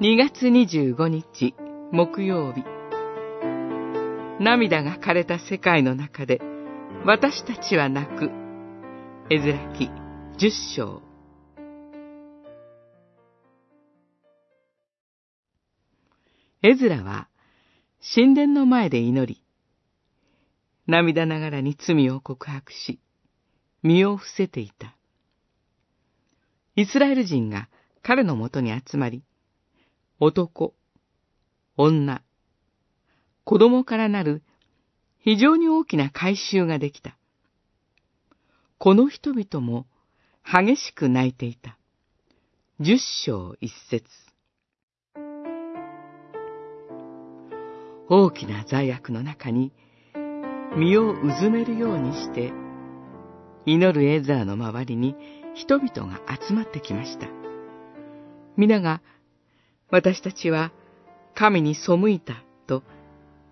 2月25日木曜日。涙が枯れた世界の中で私たちは泣く。絵面記10章。絵面は神殿の前で祈り涙ながらに罪を告白し身を伏せていた。イスラエル人が彼のもとに集まり男、女、子供からなる非常に大きな改宗ができた。この人々も激しく泣いていた。十章一節。大きな罪悪の中に身をうずめるようにして、祈るエザーの周りに人々が集まってきました。皆が私たちは神に背いたと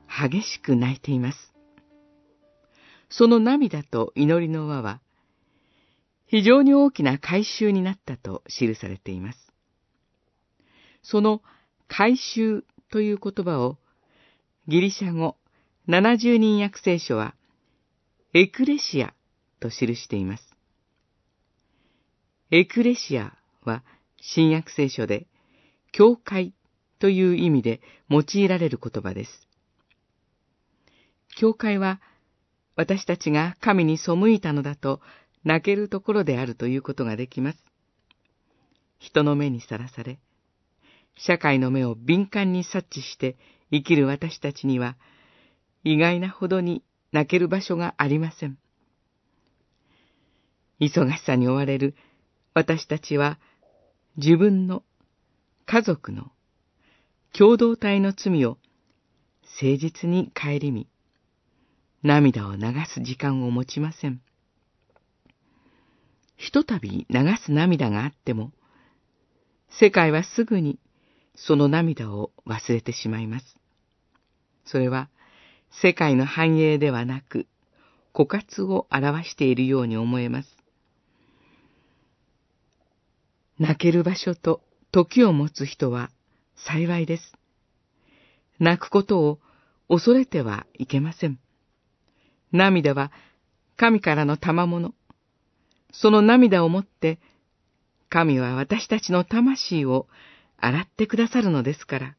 激しく泣いています。その涙と祈りの輪は非常に大きな改宗になったと記されています。その改宗という言葉をギリシャ語70人訳聖書はエクレシアと記しています。エクレシアは新約聖書で教会という意味で用いられる言葉です。教会は私たちが神に背いたのだと泣けるところであるということができます。人の目にさらされ、社会の目を敏感に察知して生きる私たちには、意外なほどに泣ける場所がありません。忙しさに追われる私たちは自分の家族の共同体の罪を誠実に顧み、涙を流す時間を持ちません。ひとたび流す涙があっても、世界はすぐにその涙を忘れてしまいます。それは世界の繁栄ではなく、枯渇を表しているように思えます。泣ける場所と時を持つ人は幸いです。泣くことを恐れてはいけません。涙は神からの賜物。その涙をもって、神は私たちの魂を洗ってくださるのですから。